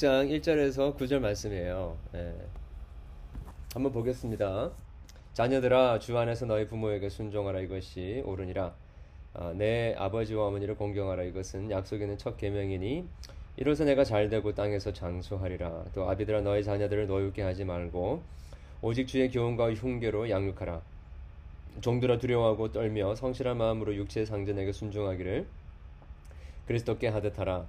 6장 1절에서 9절 말씀이에요. 예. 한번 보겠습니다. 자녀들아 주 안에서 너희 부모에게 순종하라 이것이 옳으니라. 아, 내 아버지와 어머니를 공경하라 이것은 약속 있는 첫 계명이니 이로써 내가 잘되고 땅에서 장수하리라. 또 아비들아 너희 자녀들을 노엽게 하지 말고 오직 주의 교훈과 흉계로 양육하라. 종들아 두려워하고 떨며 성실한 마음으로 육체의 상전에게 순종하기를 그리스도께 하듯 하라.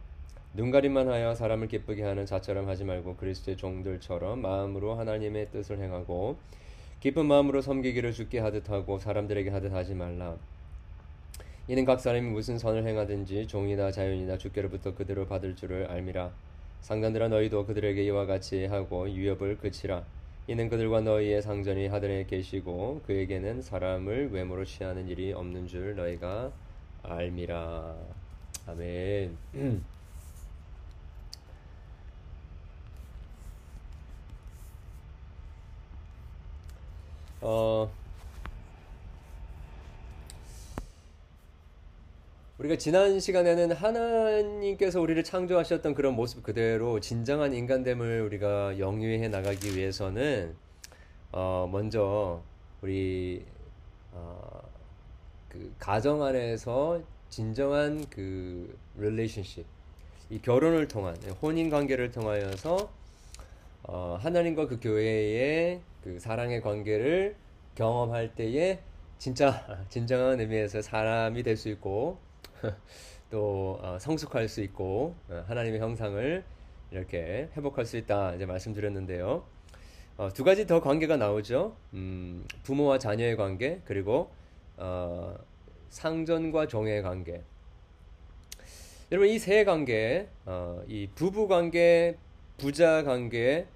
눈가림만 하여 사람을 기쁘게 하는 자처럼 하지 말고 그리스도의 종들처럼 마음으로 하나님의 뜻을 행하고 기쁜 마음으로 섬기기를 죽게 하듯 하고 사람들에게 하듯 하지 말라. 이는 각 사람이 무슨 선을 행하든지 종이나 자연이나 주께로부터 그대로 받을 줄을 알미라. 상관들아 너희도 그들에게 이와 같이 하고 유업을 그치라. 이는 그들과 너희의 상전이 하늘에 계시고 그에게는 사람을 외모로 취하는 일이 없는 줄 너희가 알미라. 아멘. 어, 우리가 지난 시간에는 하나님께서 우리를 창조하셨던 그런 모습 그대로 진정한 인간됨을 우리가 영위해 나가기 위해서는 어, 먼저 우리 어, 그 가정 안에서 진정한 그 relationship 이 결혼을 통한 혼인 관계를 통하여서 어, 하나님과 그 교회의 그 사랑의 관계를 경험할 때에 진짜 진정한 의미에서 사람이 될 수 있고 또 어, 성숙할 수 있고 어, 하나님의 형상을 이렇게 회복할 수 있다 이제 말씀드렸는데요. 어, 두 가지 더 관계가 나오죠. 음, 부모와 자녀의 관계 그리고 어, 상전과 종의 관계. 여러분 이 세 관계, 어, 이 부부 관계, 부자 관계,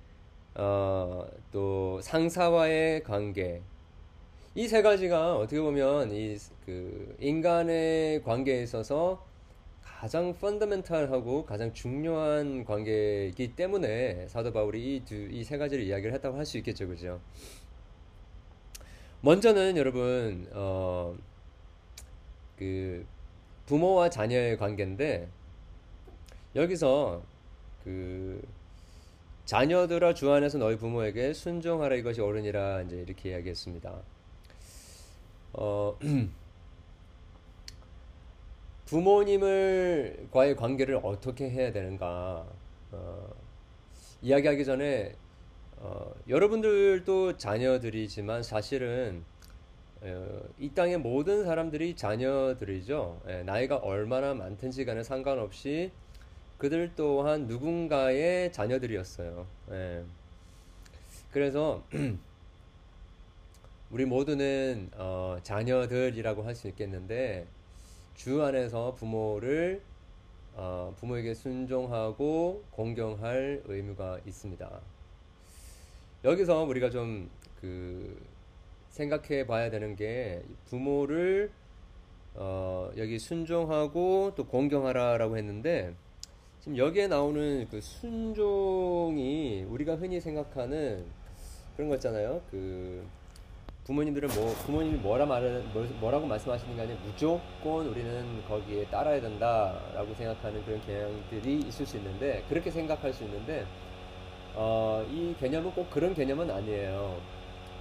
어, 또 상사와의 관계 이 세 가지가 어떻게 보면 이 그 인간의 관계에 있어서 가장 펀더멘탈하고 가장 중요한 관계이기 때문에 사도 바울이 이세 가지를 이야기를 했다고 할 수 있겠죠, 그죠? 먼저는 여러분 어, 그 부모와 자녀의 관계인데 여기서 그 자녀들아 주 안에서 너희 부모에게 순종하라 이것이 옳으니라 이제 이렇게 이야기했습니다. 어, 부모님을과의 관계를 어떻게 해야 되는가 어, 이야기하기 전에 어, 여러분들도 자녀들이지만 사실은 어, 이 땅의 모든 사람들이 자녀들이죠. 예, 나이가 얼마나 많든지 간에 상관없이 그들 또한 누군가의 자녀들이었어요. 예. 그래서 우리 모두는 어, 자녀들이라고 할 수 있겠는데 주 안에서 부모를 어, 부모에게 순종하고 공경할 의무가 있습니다. 여기서 우리가 좀 그 생각해 봐야 되는 게 부모를 어, 여기 순종하고 또 공경하라라고 했는데 지금 여기에 나오는 그 순종이 우리가 흔히 생각하는 그런 거 있잖아요. 그 부모님들은 뭐 부모님이 뭐라 말을 뭐라고 말씀하시는 게 아니라 무조건 우리는 거기에 따라야 된다라고 생각하는 그런 개념들이 있을 수 있는데 그렇게 생각할 수 있는데 어, 이 개념은 꼭 그런 개념은 아니에요.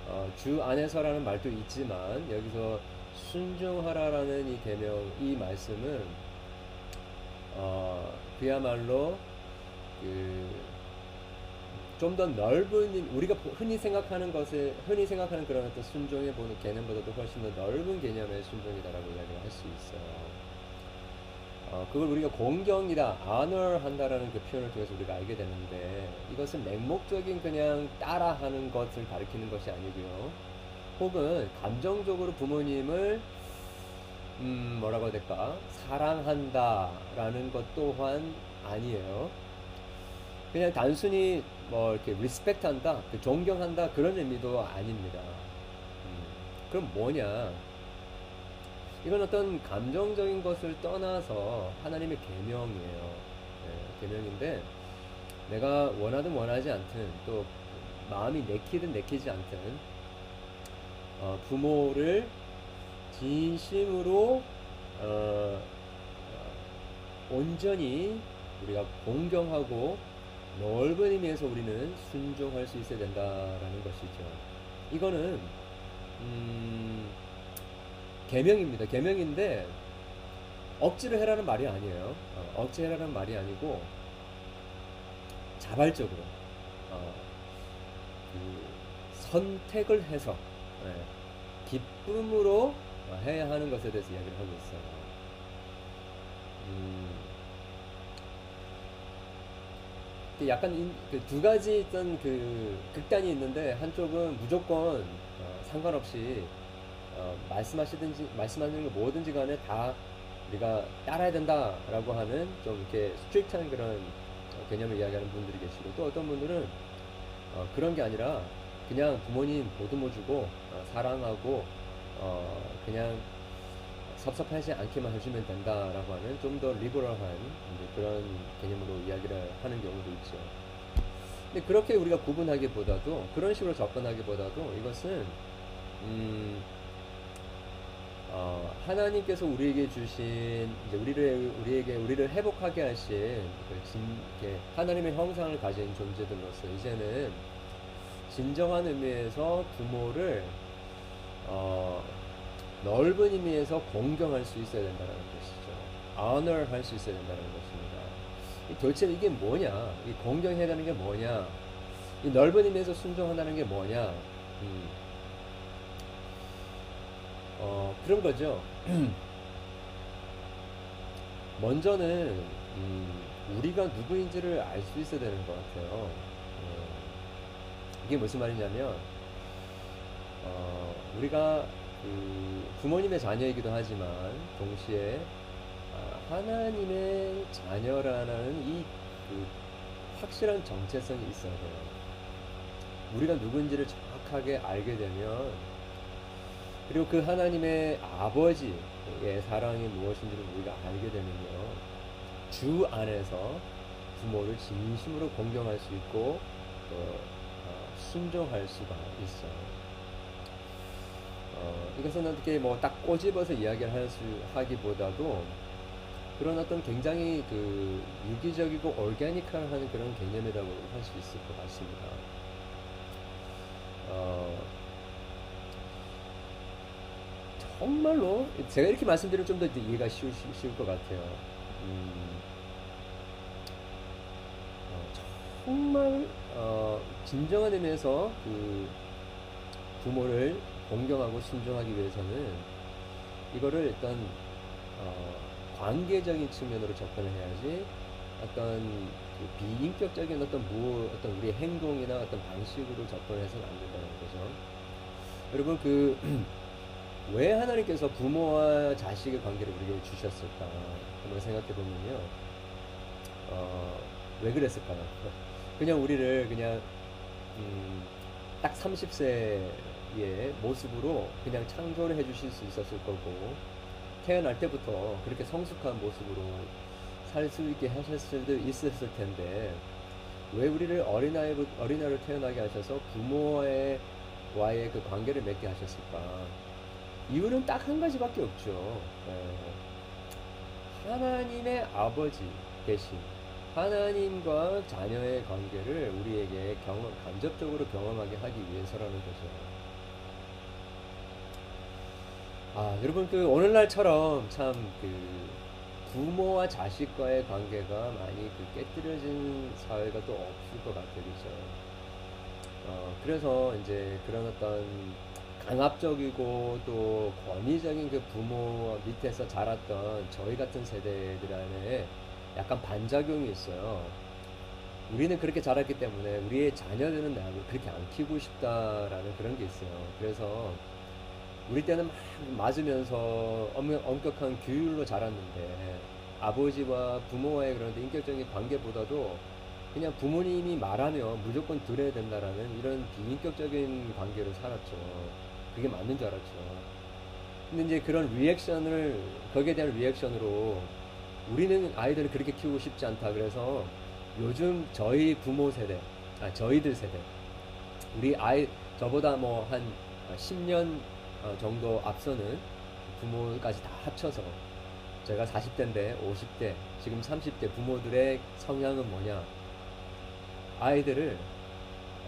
어, 주 안에서라는 말도 있지만 여기서 순종하라라는 이 개념 이 말씀은 어, 그야말로 그 좀 더 넓은 우리가 흔히 생각하는 것을 흔히 생각하는 그런 어떤 순종해 보는 개념보다도 훨씬 더 넓은 개념의 순종이다라고 이야기를 할 수 있어요. 어, 그걸 우리가 공경이다, honor 한다라는 그 표현을 통해서 우리가 알게 되는데 이것은 맹목적인 그냥 따라하는 것을 가리키는 것이 아니고요. 혹은 감정적으로 부모님을 음, 뭐라고 해야 될까? 사랑한다 라는 것 또한 아니에요. 그냥 단순히 뭐 이렇게 respect 한다, 그 존경한다 그런 의미도 아닙니다. 음, 그럼 뭐냐? 이건 어떤 감정적인 것을 떠나서 하나님의 계명이에요. 네, 계명인데 내가 원하든 원하지 않든 또 마음이 내키든 내키지 않든 어, 부모를 진심으로 어, 어, 온전히 우리가 공경하고 넓은 의미에서 우리는 순종할 수 있어야 된다라는 것이죠. 이거는 음, 계명입니다. 계명인데 억지로 해라는 말이 아니에요. 어, 억지 해라는 말이 아니고 자발적으로 어, 그 선택을 해서 네, 기쁨으로 해야 하는 것에 대해서 이야기를 하고 있어요. 음, 약간 그 두 가지 있던 그 극단이 있는데 한쪽은 무조건 어, 상관없이 어, 말씀하시든지 말씀하시는 거 뭐든지 간에 다 우리가 따라야 된다라고 하는 좀 이렇게 strict한 그런 개념을 이야기하는 분들이 계시고 또 어떤 분들은 어, 그런 게 아니라 그냥 부모님 보듬어 주고 어, 사랑하고 어, 그냥 섭섭하지 않게만 해주면 된다라고 하는 좀 더 liberal한 그런 개념으로 이야기를 하는 경우도 있죠. 근데 그렇게 우리가 구분하기보다도 그런 식으로 접근하기보다도 이것은 음, 어, 하나님께서 우리에게 주신 이제 우리를 우리에게 우리를 회복하게 하신 그 진, 하나님의 형상을 가진 존재들로서 이제는 진정한 의미에서 부모를 어, 넓은 의미에서 공경할 수 있어야 된다는 것이죠. honor 할 수 있어야 된다는 것입니다. 도대체 이게 뭐냐? 이 공경해야 되는 게 뭐냐? 이 넓은 의미에서 순종한다는 게 뭐냐? 음. 어, 그런 거죠. 먼저는 음, 우리가 누구인지를 알 수 있어야 되는 것 같아요. 어, 이게 무슨 말이냐면 어, 우리가 그 부모님의 자녀이기도 하지만 동시에 아, 하나님의 자녀라는 이 그 확실한 정체성이 있어야 돼요. 우리가 누군지를 정확하게 알게 되면 그리고 그 하나님의 아버지의 사랑이 무엇인지를 우리가 알게 되면요. 주 안에서 부모를 진심으로 공경할 수 있고 또 어, 순종할 수가 있어요. 어, 이것은 어떻게 뭐 딱 꼬집어서 이야기를 할 수 하기보다도 그런 어떤 굉장히 그 유기적이고 올게닉한 그런 개념이라고 할 수 있을 것 같습니다. 어, 정말로 제가 이렇게 말씀드리면 좀 더 이해가 쉬울, 쉬울 것 같아요. 음, 어, 정말 어, 진정한 의미에서 그 부모를 공경하고 순종하기 위해서는 이거를 일단 어, 관계적인 측면으로 접근을 해야지 어떤 그 비인격적인 어떤 무 어떤 우리의 행동이나 어떤 방식으로 접근해서는 안 된다는 거죠. 여러분 그 왜 하나님께서 부모와 자식의 관계를 우리에게 주셨을까? 한번 생각해 보면요. 어, 왜 그랬을까요? 그냥 우리를 그냥, 음, 딱 30세 의 모습으로 그냥 창조를 해 주실 수 있었을 거고, 태어날 때부터 그렇게 성숙한 모습으로 살 수 있게 하셨을 수도 있었을 텐데, 왜 우리를 어린아이, 어린아이로 태어나게 하셔서 부모와의 와의 그 관계를 맺게 하셨을까? 이유는 딱 한 가지밖에 없죠. 예. 하나님의 아버지 대신 하나님과 자녀의 관계를 우리에게 경험, 간접적으로 경험하게 하기 위해서라는 거죠. 아, 여러분, 그, 오늘날처럼 참, 그, 부모와 자식과의 관계가 많이 그 깨뜨려진 사회가 또 없을 것 같아요. 그죠? 어, 그래서 이제 그런 어떤 강압적이고 또 권위적인 그 부모 밑에서 자랐던 저희 같은 세대들 안에 약간 반작용이 있어요. 우리는 그렇게 자랐기 때문에 우리의 자녀들은 나를 그렇게 안 키우고 싶다라는 그런 게 있어요. 그래서 우리 때는 막 맞으면서 엄격한 규율로 자랐는데 아버지와 부모와의 그런 인격적인 관계보다도 그냥 부모님이 말하면 무조건 들어야 된다라는 이런 비인격적인 관계로 살았죠. 그게 맞는 줄 알았죠. 근데 이제 그런 리액션을, 거기에 대한 리액션으로 우리는 아이들을 그렇게 키우고 싶지 않다. 그래서 요즘 저희 부모 세대, 아, 저희들 세대, 우리 아이, 저보다 뭐 한 10년 어, 정도 앞서는 부모까지 다 합쳐서 제가 40대인데 50대, 지금 30대 부모들의 성향은 뭐냐? 아이들을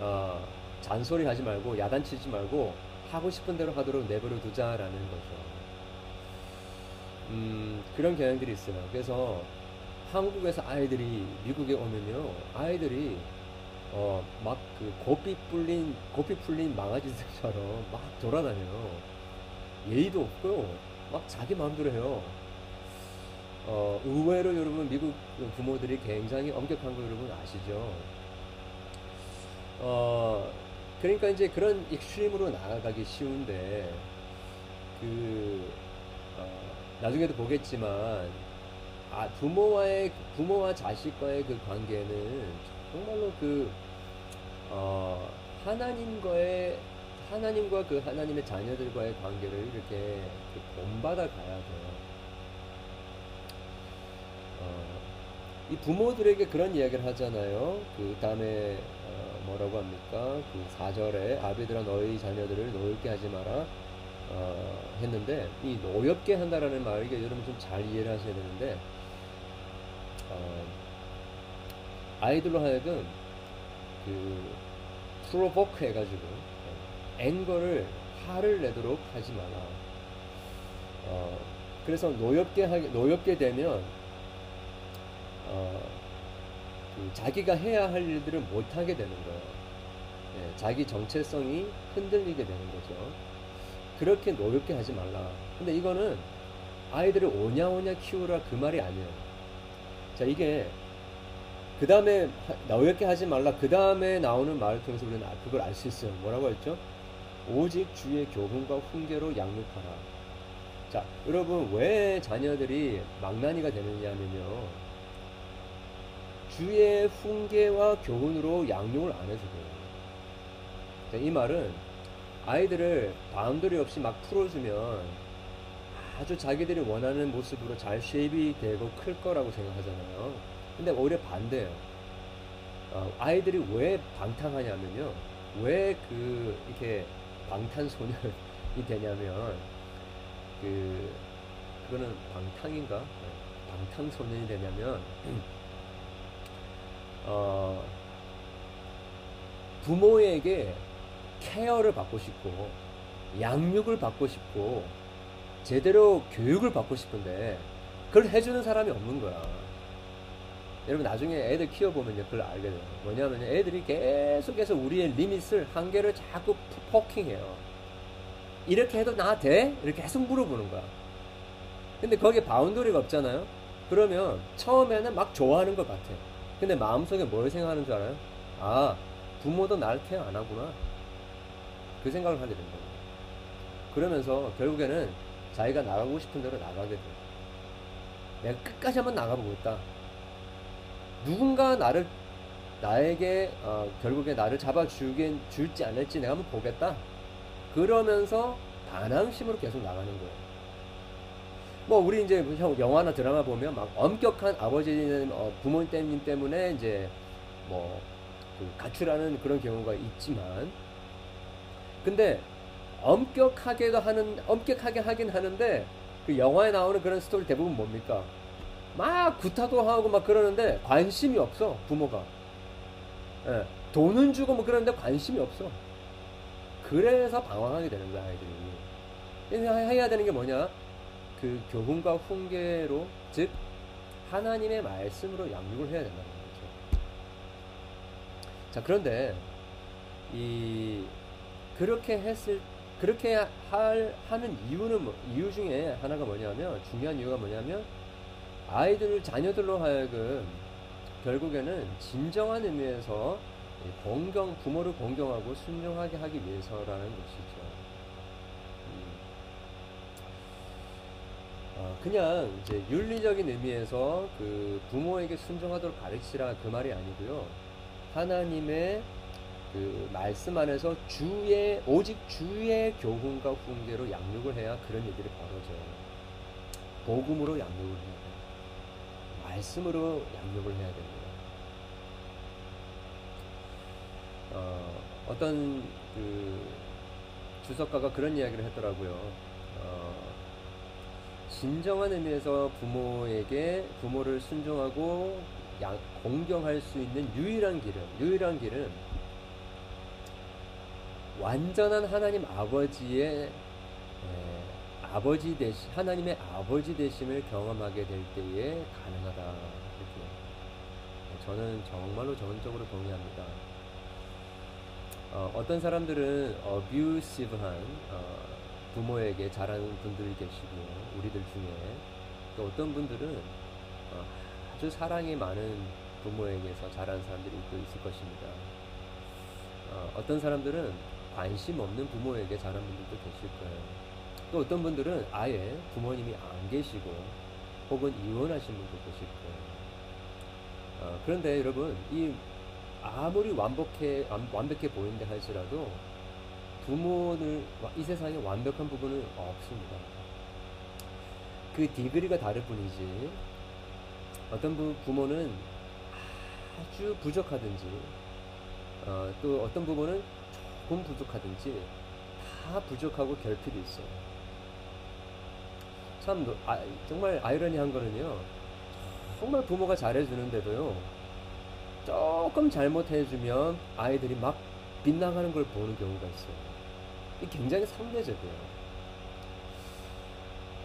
어, 잔소리 하지 말고 야단치지 말고 하고 싶은 대로 하도록 내버려 두자라는 거죠. 음, 그런 경향들이 있어요. 그래서 한국에서 아이들이 미국에 오면요, 아이들이 어, 막 그 고삐 풀린 고삐 풀린 망아지들처럼 막 돌아다녀요. 예의도 없고요. 막 자기 마음대로 해요. 어, 의외로 여러분 미국 부모들이 굉장히 엄격한 거 여러분 아시죠? 어, 그러니까 이제 그런 extreme으로 나아가기 쉬운데 그 어, 나중에도 보겠지만 아, 부모와의 부모와 자식과의 그 관계는 정말로 그 어, 하나님과의 하나님과 그 하나님의 자녀들과의 관계를 이렇게 그 본받아 가야 돼요. 어, 이 부모들에게 그런 이야기를 하잖아요. 그 다음에 어, 뭐라고 합니까? 그 4절에 아비들아 너희 자녀들을 노엽게 하지 마라. 어, 했는데 이 노엽게 한다라는 말 이게 여러분 좀 잘 이해를 하셔야 되는데 어, 아이들로 하여금 그 프로보크 해가지고 앵거를 화를 내도록 하지 마라. 어, 그래서 노엽게 하게 노엽게 되면 어, 그 자기가 해야 할 일들을 못 하게 되는 거예요. 예, 자기 정체성이 흔들리게 되는 거죠. 그렇게 노엽게 하지 말라. 근데 이거는 아이들을 오냐오냐 키우라 그 말이 아니에요. 자, 이게 그 다음에 노엽게 하지 말라. 그 다음에 나오는 말을 통해서 우리는 아, 그걸 알 수 있어요. 뭐라고 했죠? 오직 주의 교훈과 훈계로 양육하라. 자, 여러분 왜 자녀들이 망나니가 되느냐면요. 주의 훈계와 교훈으로 양육을 안 해서 그래요. 자, 이 말은 아이들을 boundary 없이 막 풀어주면 아주 자기들이 원하는 모습으로 잘 쉐입이 되고 클 거라고 생각하잖아요. 근데 오히려 반대예요. 어, 아이들이 왜 방탕하냐면요. 왜 그 이렇게 방탄소년이 되냐면 그 그거는 방탕인가? 네, 방탄소년이 되냐면 어, 부모에게 케어를 받고 싶고 양육을 받고 싶고 제대로 교육을 받고 싶은데 그걸 해주는 사람이 없는 거야. 여러분 나중에 애들 키워보면요 그걸 알게 돼요. 뭐냐면 애들이 계속해서 우리의 리밋을 한계를 자꾸 포킹해요. 이렇게 해도 나 돼? 이렇게 계속 물어보는 거야. 근데 거기에 바운더리가 없잖아요. 그러면 처음에는 막 좋아하는 것 같아. 근데 마음속에 뭘 생각하는 줄 알아요? 아 부모도 날 케어 안 하구나. 그 생각을 하게 된다고. 그러면서 결국에는 자기가 나가고 싶은 대로 나가게 돼. 내가 끝까지 한번 나가보고 있다. 누군가 나를 나에게 어, 결국에 나를 잡아주긴 줄지 않을지 내가 한번 보겠다. 그러면서 반항심으로 계속 나가는 거예요. 뭐 우리 이제 영화나 드라마 보면 막 엄격한 아버지는 어, 부모님 때문에 이제 뭐 그 가출하는 그런 경우가 있지만 근데 엄격하게도 하는 엄격하게 하긴 하는데 그 영화에 나오는 그런 스토리 대부분 뭡니까? 막 구타도 하고 막 그러는데 관심이 없어 부모가. 예, 돈은 주고 뭐 그러는데 관심이 없어. 그래서 방황하게 되는 거야 아이들이. 해야 되는 게 뭐냐? 그 교훈과 훈계로 즉 하나님의 말씀으로 양육을 해야 된다는 거죠. 자 그런데 이 그렇게 했을 그렇게 할 하는 이유는 뭐, 이유 중에 하나가 뭐냐면 중요한 이유가 뭐냐면 아이들을 자녀들로 하여금 결국에는 진정한 의미에서 공경 부모를 공경하고 순종하게 하기 위해서라는 것이죠. 음. 어, 그냥 이제 윤리적인 의미에서 그 부모에게 순종하도록 가르치라 그 말이 아니고요. 하나님의 그 말씀 안에서 주의 오직 주의 교훈과 훈계로 양육을 해야 그런 일들이 벌어져요. 복음으로 양육을 해야 돼요. 말씀으로 양육을 해야 됩니다. 어, 어떤 그 주석가가 그런 이야기를 했더라고요. 어, 진정한 의미에서 부모에게 부모를 순종하고 양, 공경할 수 있는 유일한 길은 유일한 길은 완전한 하나님 아버지의 에, 아버지 되시 하나님의 아버지 되심을 경험하게 될 때에 가능하다 이렇게 저는 정말로 전적으로 동의합니다. 어, 떤 사람들은 abusive한 어, 부모에게 잘하는 분들이 계시고요, 우리들 중에 또 어떤 분들은 어, 아주 사랑이 많은 부모에게서 자란 사람들이 또 있을 것입니다. 어, 어떤 사람들은 관심 없는 부모에게 자란 분들도 계실 거예요. 또 어떤 분들은 아예 부모님이 안 계시고 혹은 이혼하신 분도 거예요. 어, 그런데 여러분, 이 아무리 완벽해, 완벽해 보인다 할지라도 부모는 이 세상에 완벽한 부분은 없습니다. 그 디그리가 다를 뿐이지 어떤 부, 부모는 아주 부족하든지 어, 또 어떤 부모는 조금 부족하든지 다 부족하고 결핍이 있어요. 참 아, 정말 아이러니한 거는요. 정말 부모가 잘해주는데도요. 조금 잘못해주면 아이들이 막 빗나가는 걸 보는 경우가 있어요. 이게 굉장히 상대적이에요.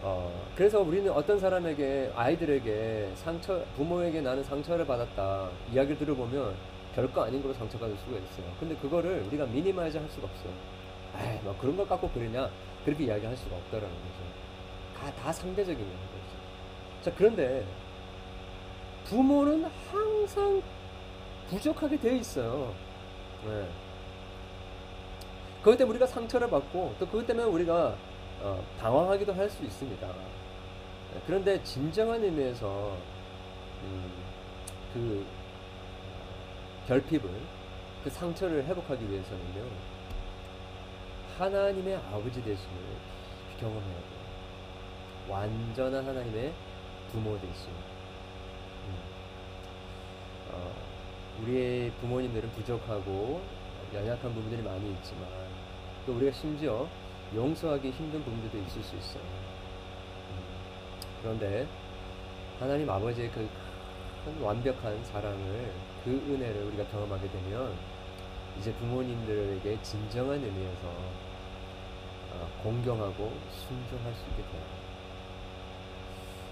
어, 그래서 우리는 어떤 사람에게, 아이들에게 상처, 부모에게 나는 상처를 받았다. 이야기를 들어보면 별거 아닌 걸로 상처받을 수가 있어요. 근데 그거를 우리가 미니마이즈 할 수가 없어요. 에이, 뭐 그런 걸 갖고 그러냐? 그렇게 이야기할 수가 없다라는 거죠. 다, 다 상대적인 거죠. 자, 그런데 부모는 항상 부족하게 되어 있어요. 네. 그것 때문에 우리가 상처를 받고 또 그것 때문에 우리가 어, 당황하기도 할 수 있습니다. 네, 그런데 진정한 의미에서 음, 그 결핍을 그 상처를 회복하기 위해서는요 하나님의 아버지 되심을 경험해야 돼요. 완전한 하나님의 부모 되심. 음. 어, 우리의 부모님들은 부족하고 연약한 부분들이 많이 있지만 또 우리가 심지어 용서하기 힘든 부분들도 있을 수 있어요. 음. 그런데 하나님 아버지의 그 완벽한 사랑을 그 은혜를 우리가 경험하게 되면 이제 부모님들에게 진정한 의미에서 어, 공경하고 순종할 수 있게 돼요.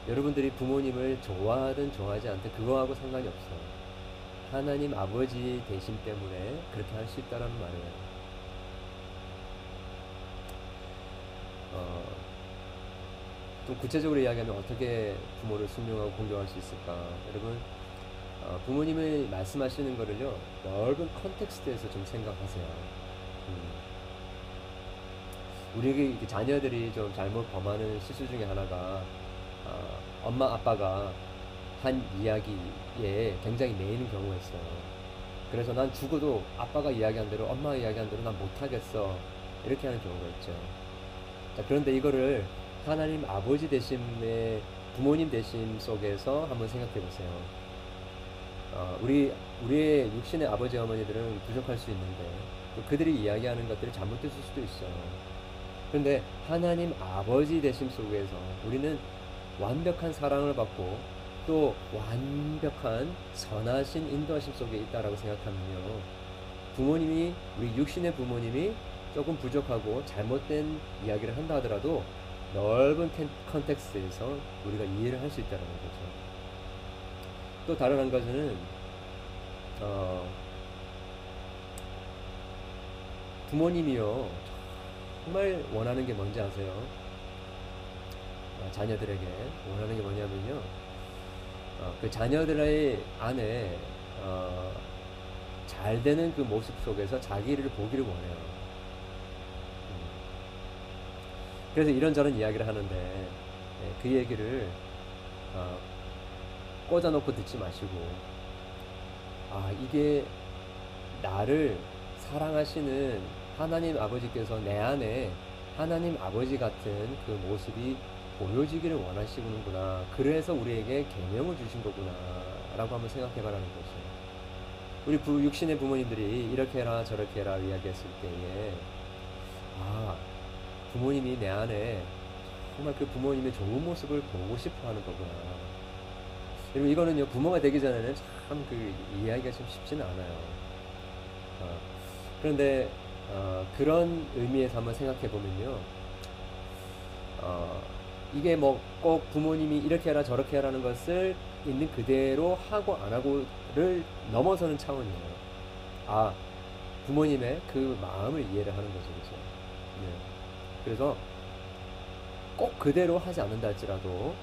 여러분들이 부모님을 좋아하든 좋아하지 않든 그거하고 상관이 없어요. 하나님 아버지 되심 때문에 그렇게 할 수 있다라는 말이에요. 어, 좀 구체적으로 이야기하면 어떻게 부모를 순종하고 공경할 수 있을까? 여러분, 어, 부모님이 말씀하시는 거를요, 넓은 컨텍스트에서 좀 생각하세요. 음. 우리 자녀들이 좀 잘못 범하는 실수 중에 하나가, 어, 엄마, 아빠가 한 이야기에 굉장히 매이는 경우가 있어요. 그래서 난 죽어도 아빠가 이야기한 대로, 엄마가 이야기한 대로 난 못하겠어. 이렇게 하는 경우가 있죠. 자, 그런데 이거를 하나님 아버지 되심의 부모님 되심 속에서 한번 생각해 보세요. 어, 우리 우리의 육신의 아버지 어머니들은 부족할 수 있는데 또 그들이 이야기하는 것들이 잘못됐을 수도 있어요. 그런데 하나님 아버지 되심 속에서 우리는 완벽한 사랑을 받고 또 완벽한 선하신 인도하심 속에 있다라고 생각하면요. 부모님이 우리 육신의 부모님이 조금 부족하고 잘못된 이야기를 한다 하더라도 넓은 컨텍스트에서 우리가 이해를 할 수 있다는 거죠. 또 다른 한 가지는 어, 부모님이요 정말 원하는 게 뭔지 아세요? 어, 자녀들에게 원하는 게 뭐냐면요, 어, 그 자녀들의 안에 어, 잘 되는 그 모습 속에서 자기를 보기를 원해요. 그래서 이런저런 이야기를 하는데 예, 그 얘기를 어, 꽂아놓고 듣지 마시고 아 이게 나를 사랑하시는 하나님 아버지께서 내 안에 하나님 아버지 같은 그 모습이 보여지기를 원하시는구나. 그래서 우리에게 계명을 주신 거구나. 라고 한번 생각해 봐라는 거죠. 우리 부, 육신의 부모님들이 이렇게 해라 저렇게 해라 이야기했을 때에 아 부모님이 내 안에 정말 그 부모님의 좋은 모습을 보고 싶어 하는 거구나. 여러분 이거는요 부모가 되기 전에는 참 그 이해하기가 좀 쉽지는 않아요. 어, 그런데 어, 그런 의미에서 한번 생각해 보면요. 어, 이게 뭐 꼭 부모님이 이렇게 해라 저렇게 해라는 것을 있는 그대로 하고 안 하고를 넘어서는 차원이에요. 아 부모님의 그 마음을 이해를 하는 거죠, 그죠? 네. 그래서 꼭 그대로 하지 않는다 할지라도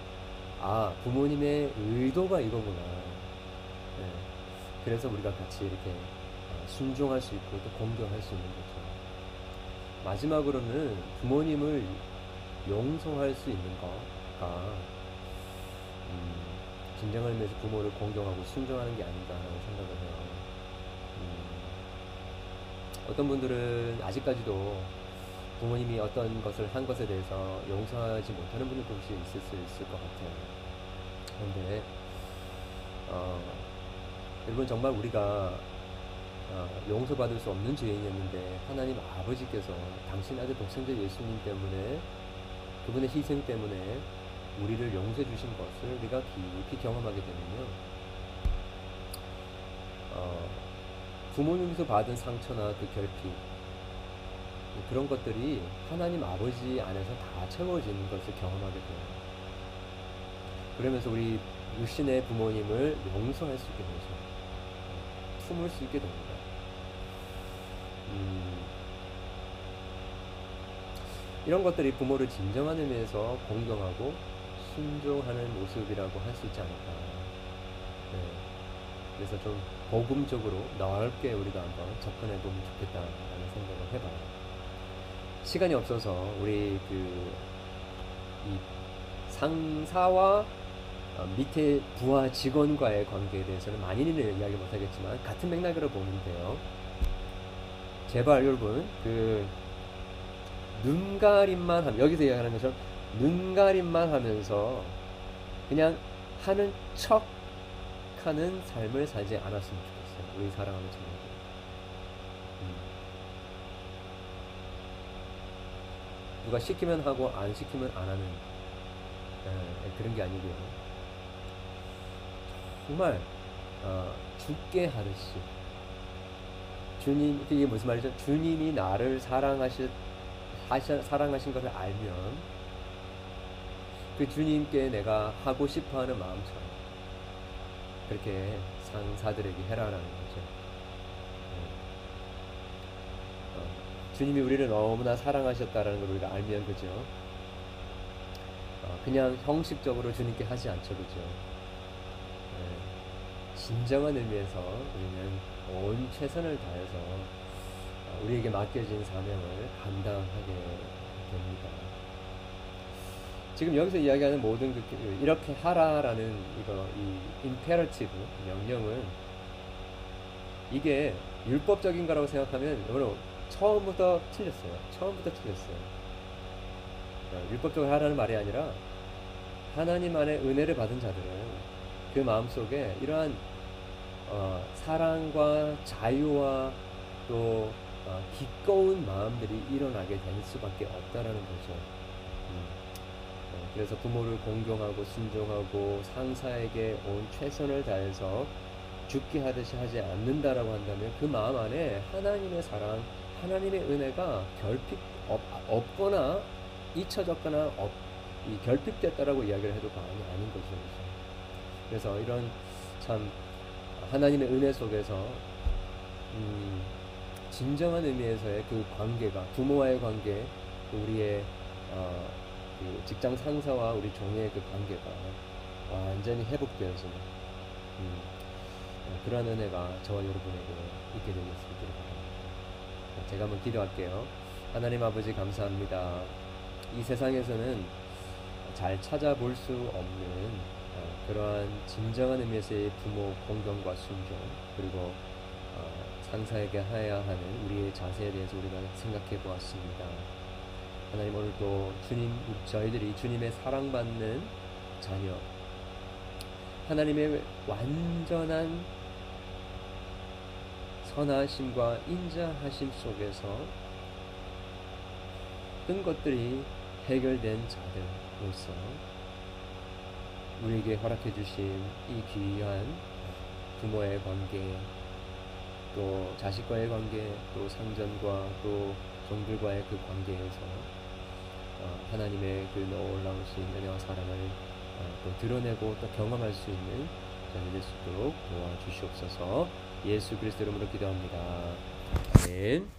아 부모님의 의도가 이거구나. 네. 그래서 우리가 같이 이렇게 어, 순종할 수 있고 또 공경할 수 있는 거죠. 마지막으로는 부모님을 용서할 수 있는 거가 음, 진정한 의미에서 부모를 공경하고 순종하는 게 아닌가라는 생각을 해요. 음, 어떤 분들은 아직까지도 부모님이 어떤 것을 한 것에 대해서 용서하지 못하는 분들도 혹시 있을 수 있을 것 같아요. 그런데 어, 여러분 정말 우리가 어, 용서받을 수 없는 죄인이었는데 하나님 아버지께서 당신 아들 독생자 예수님 때문에 그분의 희생 때문에 우리를 용서해 주신 것을 우리가 깊이 경험하게 되면요. 어, 부모님에서 받은 상처나 그 결핍 그런 것들이 하나님 아버지 안에서 다 채워지는 것을 경험하게 돼요. 그러면서 우리 육신의 부모님을 용서할 수 있게 되죠. 품을 수 있게 됩니다. 음, 이런 것들이 부모를 진정한 의미에서 공경하고 순종하는 모습이라고 할 수 있지 않을까. 네. 그래서 좀 복음적으로 넓게 우리가 한번 접근해 보면 좋겠다라는 생각을 해봐요. 시간이 없어서 우리 그이 상사와 어, 밑에 부하 직원과의 관계에 대해서는 많이는 이야기 못하겠지만 같은 맥락으로 보면 돼요. 제발 여러분 그 눈가림만 하면 여기서 이야기하는 것처럼 눈가림만 하면서 그냥 하는 척 하는 삶을 살지 않았으면 좋겠어요. 우리 사랑하는 자녀들. 음. 누가 시키면 하고 안 시키면 안 하는 에, 그런 게 아니고요. 정말 어, 죽게 하듯이 주님 이게 무슨 말이죠? 주님이 나를 사랑하실 사랑하신 것을 알면 그 주님께 내가 하고 싶어 하는 마음처럼 그렇게 상사들에게 해라라는 거죠. 네. 어, 주님이 우리를 너무나 사랑하셨다라는 걸 우리가 알면 그죠. 어, 그냥 형식적으로 주님께 하지 않죠, 그죠. 네. 진정한 의미에서 우리는 온 최선을 다해서 어, 우리에게 맡겨진 사명을 감당하게 됩니다. 지금 여기서 이야기하는 모든 그, 그 이렇게 하라라는 이거 이 임페러티브 명령은 이게 율법적인 거라고 생각하면 여러분 처음부터 틀렸어요. 처음부터 틀렸어요. 어, 율법적으로 하라는 말이 아니라 하나님 안에 은혜를 받은 자들은 그 마음 속에 이러한 어, 사랑과 자유와 또 어, 기꺼운 마음들이 일어나게 될 수밖에 없다라는 거죠. 음. 어, 그래서 부모를 공경하고 순종하고 상사에게 온 최선을 다해서 죽게 하듯이 하지 않는다라고 한다면 그 마음 안에 하나님의 사랑, 하나님의 은혜가 결핍 없, 없거나 잊혀졌거나 없, 이 결핍됐다라고 이야기를 해도 과언이 아닌 거죠. 그래서 이런 참 하나님의 은혜 속에서 음, 진정한 의미에서의 그 관계가 부모와의 관계, 우리의 어, 그 직장 상사와 우리 종의 그 관계가 완전히 회복되어지는 음, 어, 그러한 은혜가 저와 여러분에게 있게 되길 바랍니다. 제가 한번 기도할게요. 하나님 아버지 감사합니다. 이 세상에서는 잘 찾아볼 수 없는 어, 그러한 진정한 의미에서의 부모 공경과 순종 그리고 어, 상사에게 하여야 하는 우리의 자세에 대해서 우리가 생각해 보았습니다. 하나님 오늘도 주님 저희들이 주님의 사랑받는 자녀 하나님의 완전한 선하심과 인자하심 속에서 큰 것들이 해결된 자들로서 우리에게 허락해 주신 이 귀한 부모의 관계, 또 자식과의 관계, 또 상전과 또 종들과의 그 관계에서 어, 하나님의 그 놀라우신 은혜와 사랑을 어, 또 드러내고 또 경험할 수 있는 저희들 될수 있도록 도와주시옵소서 예수 그리스도 이름으로 기도합니다. 아멘.